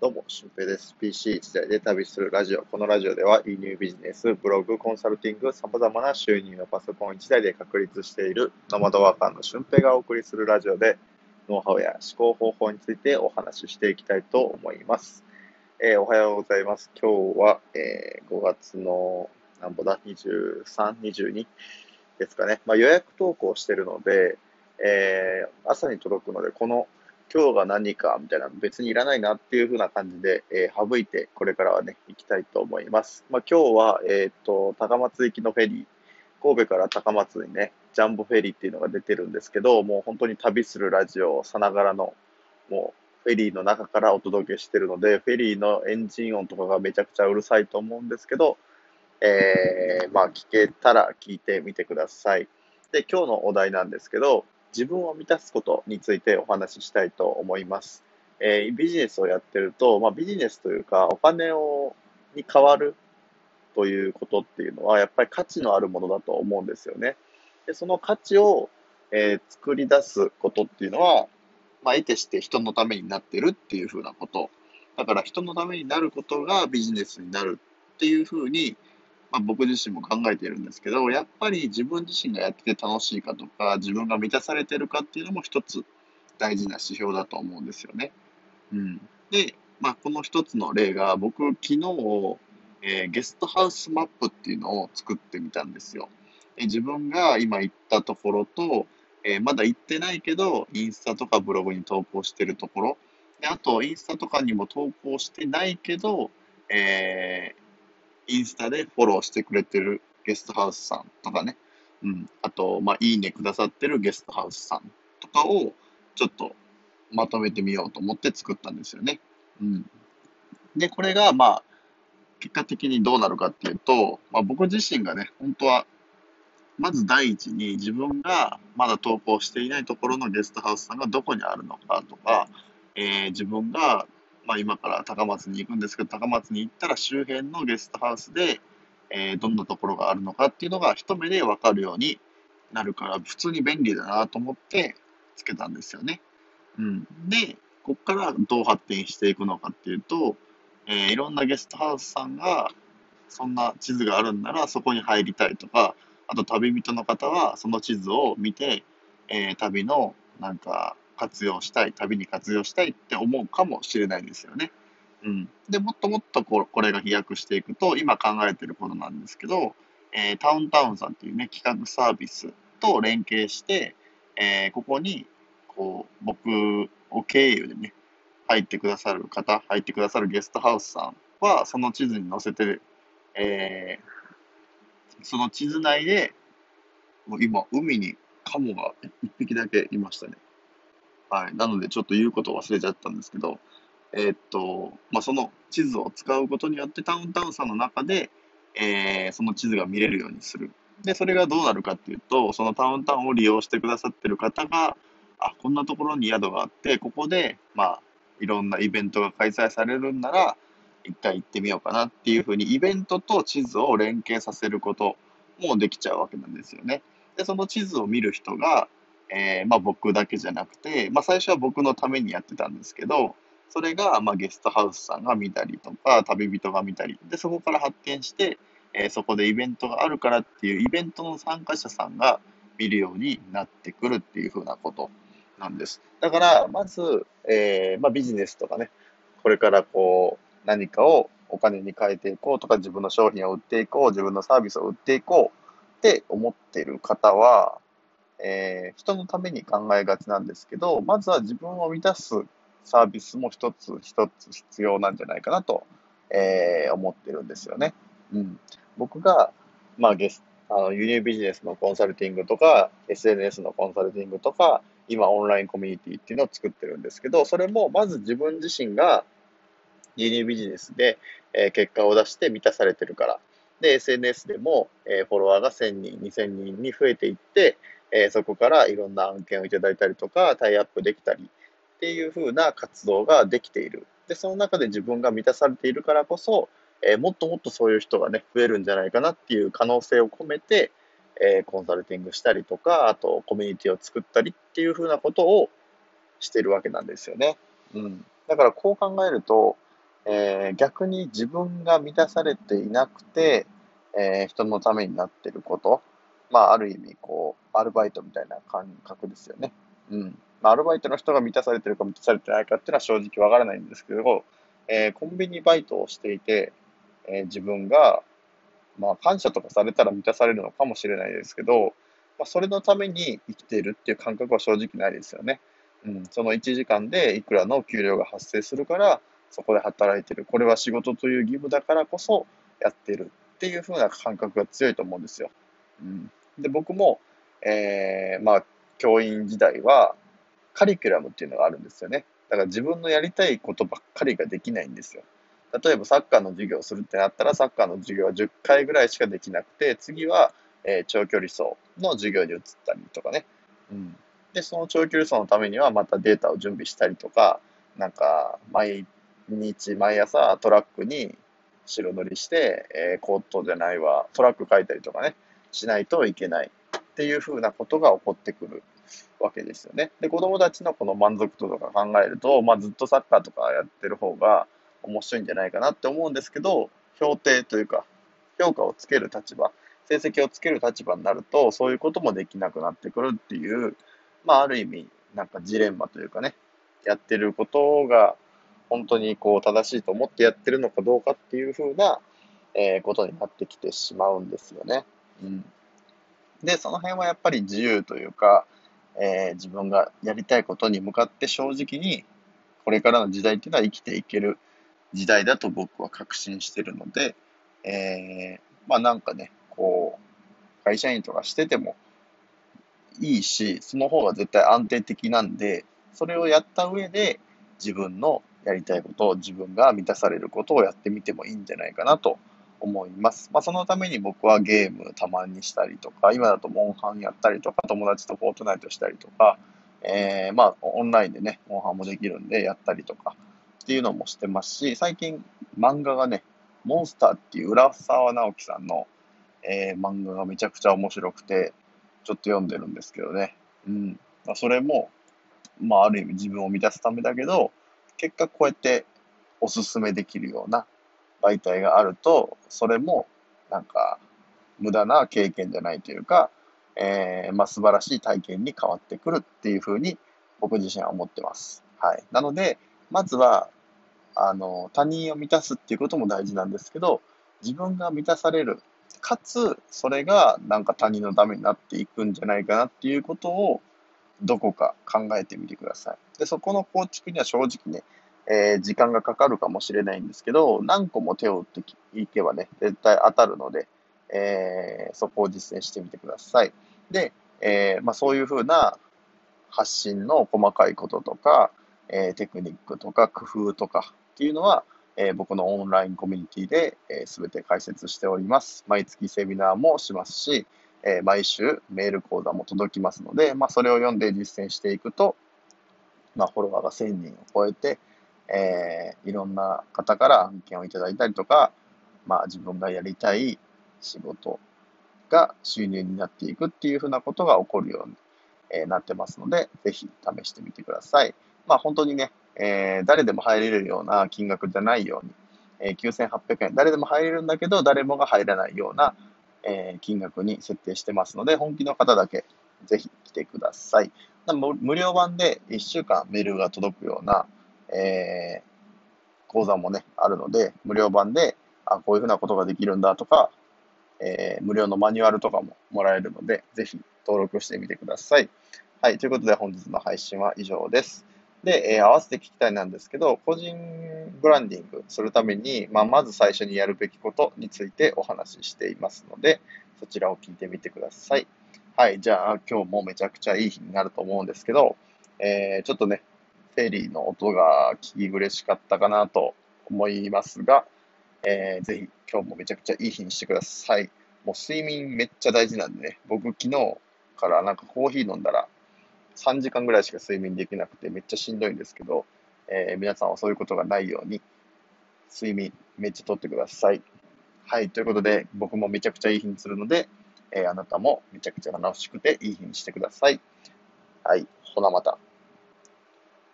どうも、しゅんぺいです。PC 時代で旅するラジオ。このラジオでは e ービジネス、ブログ、コンサルティング、様々な収入をパソコン1台で確立しているノマドワーカーのしゅんぺいがお送りするラジオで、ノウハウや思考方法についてお話ししていきたいと思います。えー、おはようございます。今日は、えー、5月の、なんぼだ、23、22ですかね。まあ、予約投稿してるので、えー、朝に届くので、この今日が何かみたいな別にいらないなっていう風な感じで、えー、省いてこれからはね、行きたいと思います。まあ、今日は、えっ、と、高松行きのフェリー、神戸から高松にね、ジャンボフェリーっていうのが出てるんですけど、もう本当に旅するラジオさながらの、もうフェリーの中からお届けしてるので、フェリーのエンジン音とかがめちゃくちゃうるさいと思うんですけど、えー、まあ聞けたら聞いてみてください。で、今日のお題なんですけど、自分を満たすことについてお話ししたいと思います。えー、ビジネスをやってると、まあ、ビジネスというか、お金をに変わるということっていうのは、やっぱり価値のあるものだと思うんですよね。でその価値を、えー、作り出すことっていうのは、まあ、得てして人のためになってるっていうふうなこと。だから人のためになることがビジネスになるっていうふうに、まあ、僕自身も考えているんですけど、やっぱり自分自身がやってて楽しいかとか、自分が満たされてるかっていうのも一つ大事な指標だと思うんですよね。うん。で、まあ、この一つの例が、僕、昨日、えー、ゲストハウスマップっていうのを作ってみたんですよ。え自分が今行ったところと、えー、まだ行ってないけど、インスタとかブログに投稿してるところ、であと、インスタとかにも投稿してないけど、え、インスタでフォローしてくれてるゲストハウスさんとかね、うん、あと、まあ、いいねくださってるゲストハウスさんとかを、ちょっとまとめてみようと思って作ったんですよね。うん。で、これが、まあ、結果的にどうなるかっていうと、まあ、僕自身がね、本当は、まず第一に自分がまだ投稿していないところのゲストハウスさんがどこにあるのかとか、えー、自分がまあ、今から高松に行くんですけど、高松に行ったら周辺のゲストハウスで、えー、どんなところがあるのかっていうのが一目でわかるようになるから、普通に便利だなと思ってつけたんですよね。うん。で、こっからどう発展していくのかっていうと、えー、いろんなゲストハウスさんが、そんな地図があるんならそこに入りたいとか、あと旅人の方はその地図を見て、えー、旅のなんか活用したい、旅に活用したいって思うかもしれないですよね。うん。で、もっともっとここれが飛躍していくと、今考えてることなんですけど、えー、タウンタウンさんっていうね、企画サービスと連携して、えー、ここに、こう、僕を経由でね、入ってくださる方、入ってくださるゲストハウスさんは、その地図に載せて、えー、その地図内で、もう今、海にカモが一匹だけいましたね。はい。なので、ちょっと言うことを忘れちゃったんですけど、えー、っと、まあ、その地図を使うことによってタウンタウンさんの中で、えー、その地図が見れるようにする。で、それがどうなるかっていうと、そのタウンタウンを利用してくださってる方が、あ、こんなところに宿があって、ここで、まあ、いろんなイベントが開催されるんなら、一回行ってみようかなっていうふうに、イベントと地図を連携させることもできちゃうわけなんですよね。で、その地図を見る人が、えー、まあ、僕だけじゃなくて、まあ、最初は僕のためにやってたんですけど、それが、まあ、ゲストハウスさんが見たりとか、旅人が見たり、で、そこから発展して、えー、そこでイベントがあるからっていうイベントの参加者さんが見るようになってくるっていうふうなことなんです。だから、まず、えー、まあ、ビジネスとかね、これからこう、何かをお金に変えていこうとか、自分の商品を売っていこう、自分のサービスを売っていこうって思ってる方は、えー、人のために考えがちなんですけど、まずは自分を満たすサービスも一つ一つ必要なんじゃないかなと、えー、思ってるんですよね。うん。僕が、まあ、ゲスあの輸入ビジネスのコンサルティングとか、SNS のコンサルティングとか、今オンラインコミュニティっていうのを作ってるんですけど、それもまず自分自身が輸入ビジネスで、え、結果を出して満たされてるから。で、SNS でも、え、フォロワーが1000人、2000人に増えていって、えー、そこからいろんな案件をいただいたりとか、タイアップできたりっていう風な活動ができている。で、その中で自分が満たされているからこそ、えー、もっともっとそういう人がね、増えるんじゃないかなっていう可能性を込めて、えー、コンサルティングしたりとか、あとコミュニティを作ったりっていう風なことをしてるわけなんですよね。うん。だからこう考えると、えー、逆に自分が満たされていなくて、えー、人のためになってること、まあ、ある意味、こう、アルバイトみたいな感覚ですよね。うん。まあ、アルバイトの人が満たされてるか満たされてないかっていうのは正直わからないんですけど、えー、コンビニバイトをしていて、えー、自分が、まあ、感謝とかされたら満たされるのかもしれないですけど、まあ、それのために生きているっていう感覚は正直ないですよね。うん、その1時間でいくらの給料が発生するから、そこで働いてる。これは仕事という義務だからこそやってるっていう風な感覚が強いと思うんですよ。うん、で、僕も、えー、まあ、教員時代は、カリキュラムっていうのがあるんですよね。だから自分のやりたいことばっかりができないんですよ。例えばサッカーの授業をするってなったら、サッカーの授業は10回ぐらいしかできなくて、次は、えー、長距離走の授業に移ったりとかね。うん。で、その長距離走のためにはまたデータを準備したりとか、なんか、毎日、毎朝トラックに白塗りして、えー、コートじゃないわ、トラック書いたりとかね、しないといけないっていうふうなことが起こってくるわけですよね。で、子供たちのこの満足度とか考えると、まあ、ずっとサッカーとかやってる方が面白いんじゃないかなって思うんですけど、評定というか、評価をつける立場、成績をつける立場になると、そういうこともできなくなってくるっていう、まあ、ある意味、なんかジレンマというかね、やってることが本当にこう正しいと思ってやってるのかどうかっていうふうな、え、ことになってきてしまうんですよね。うん。で、その辺はやっぱり自由というか、えー、自分がやりたいことに向かって正直に、これからの時代っていうのは生きていける時代だと僕は確信してるので、えー、まあなんかね、こう、会社員とかしててもいいし、その方が絶対安定的なんで、それをやった上で自分のやりたいことを自分が満たされることをやってみてもいいんじゃないかなと思います。まあ、そのために僕はゲームたまにしたりとか、今だとモンハンやったりとか、友達とフォートナイトしたりとか、えー、まあ、オンラインでね、モンハンもできるんでやったりとかっていうのもしてますし、最近漫画がね、モンスターっていう浦沢直樹さんの、えー、漫画がめちゃくちゃ面白くて、ちょっと読んでるんですけどね。うん。まあ、それも、まあ、ある意味自分を満たすためだけど、結果こうやっておすすめできるような媒体があると、それもなんか無駄な経験じゃないというか、えー、まあ、素晴らしい体験に変わってくるっていうふうに僕自身は思ってます。はい。なので、まずは、あの、他人を満たすっていうことも大事なんですけど、自分が満たされる。かつ、それがなんか他人のためになっていくんじゃないかなっていうことをどこか考えてみてください。で、そこの構築には正直ね、えー、時間がかかるかもしれないんですけど、何個も手を打っていけばね、絶対当たるので、えー、そこを実践してみてください。で、えー、まあ、そういうふうな発信の細かいこととか、えテクニックとか工夫とかっていうのは、え僕のオンラインコミュニティで、えー、全て解説しております。毎月セミナーもしますし、え、毎週メール講座も届きますので、まあ、それを読んで実践していくと、まあ、フォロワーが1000人を超えて、えー、いろんな方から案件をいただいたりとか、まあ、自分がやりたい仕事が収入になっていくっていうふうなことが起こるように、え、なってますので、ぜひ試してみてください。まあ、本当にね、えー、誰でも入れるような金額じゃないように、えー、9800円、誰でも入れるんだけど、誰もが入らないような、え、金額に設定してますので、本気の方だけぜひ来てください。無料版で1週間メールが届くような、えー、講座もね、あるので、無料版で、あ、こういうふうなことができるんだとか、えー、無料のマニュアルとかももらえるので、ぜひ登録してみてください。はい、ということで本日の配信は以上です。で、えー、合わせて聞きたいなんですけど、個人ブランディングするために、まあ、まず最初にやるべきことについてお話ししていますので、そちらを聞いてみてください。はい、じゃあ今日もめちゃくちゃいい日になると思うんですけど、えー、ちょっとね、フェリーの音が聞き苦しかったかなと思いますが、えー、ぜひ今日もめちゃくちゃいい日にしてください。もう睡眠めっちゃ大事なんでね、僕昨日からなんかコーヒー飲んだら3時間ぐらいしか睡眠できなくてめっちゃしんどいんですけど、えー、皆さんはそういうことがないように、睡眠めっちゃとってください。はい、ということで、僕もめちゃくちゃいい日にするので、えー、あなたもめちゃくちゃ楽しくていい日にしてください。はい、ほなまた。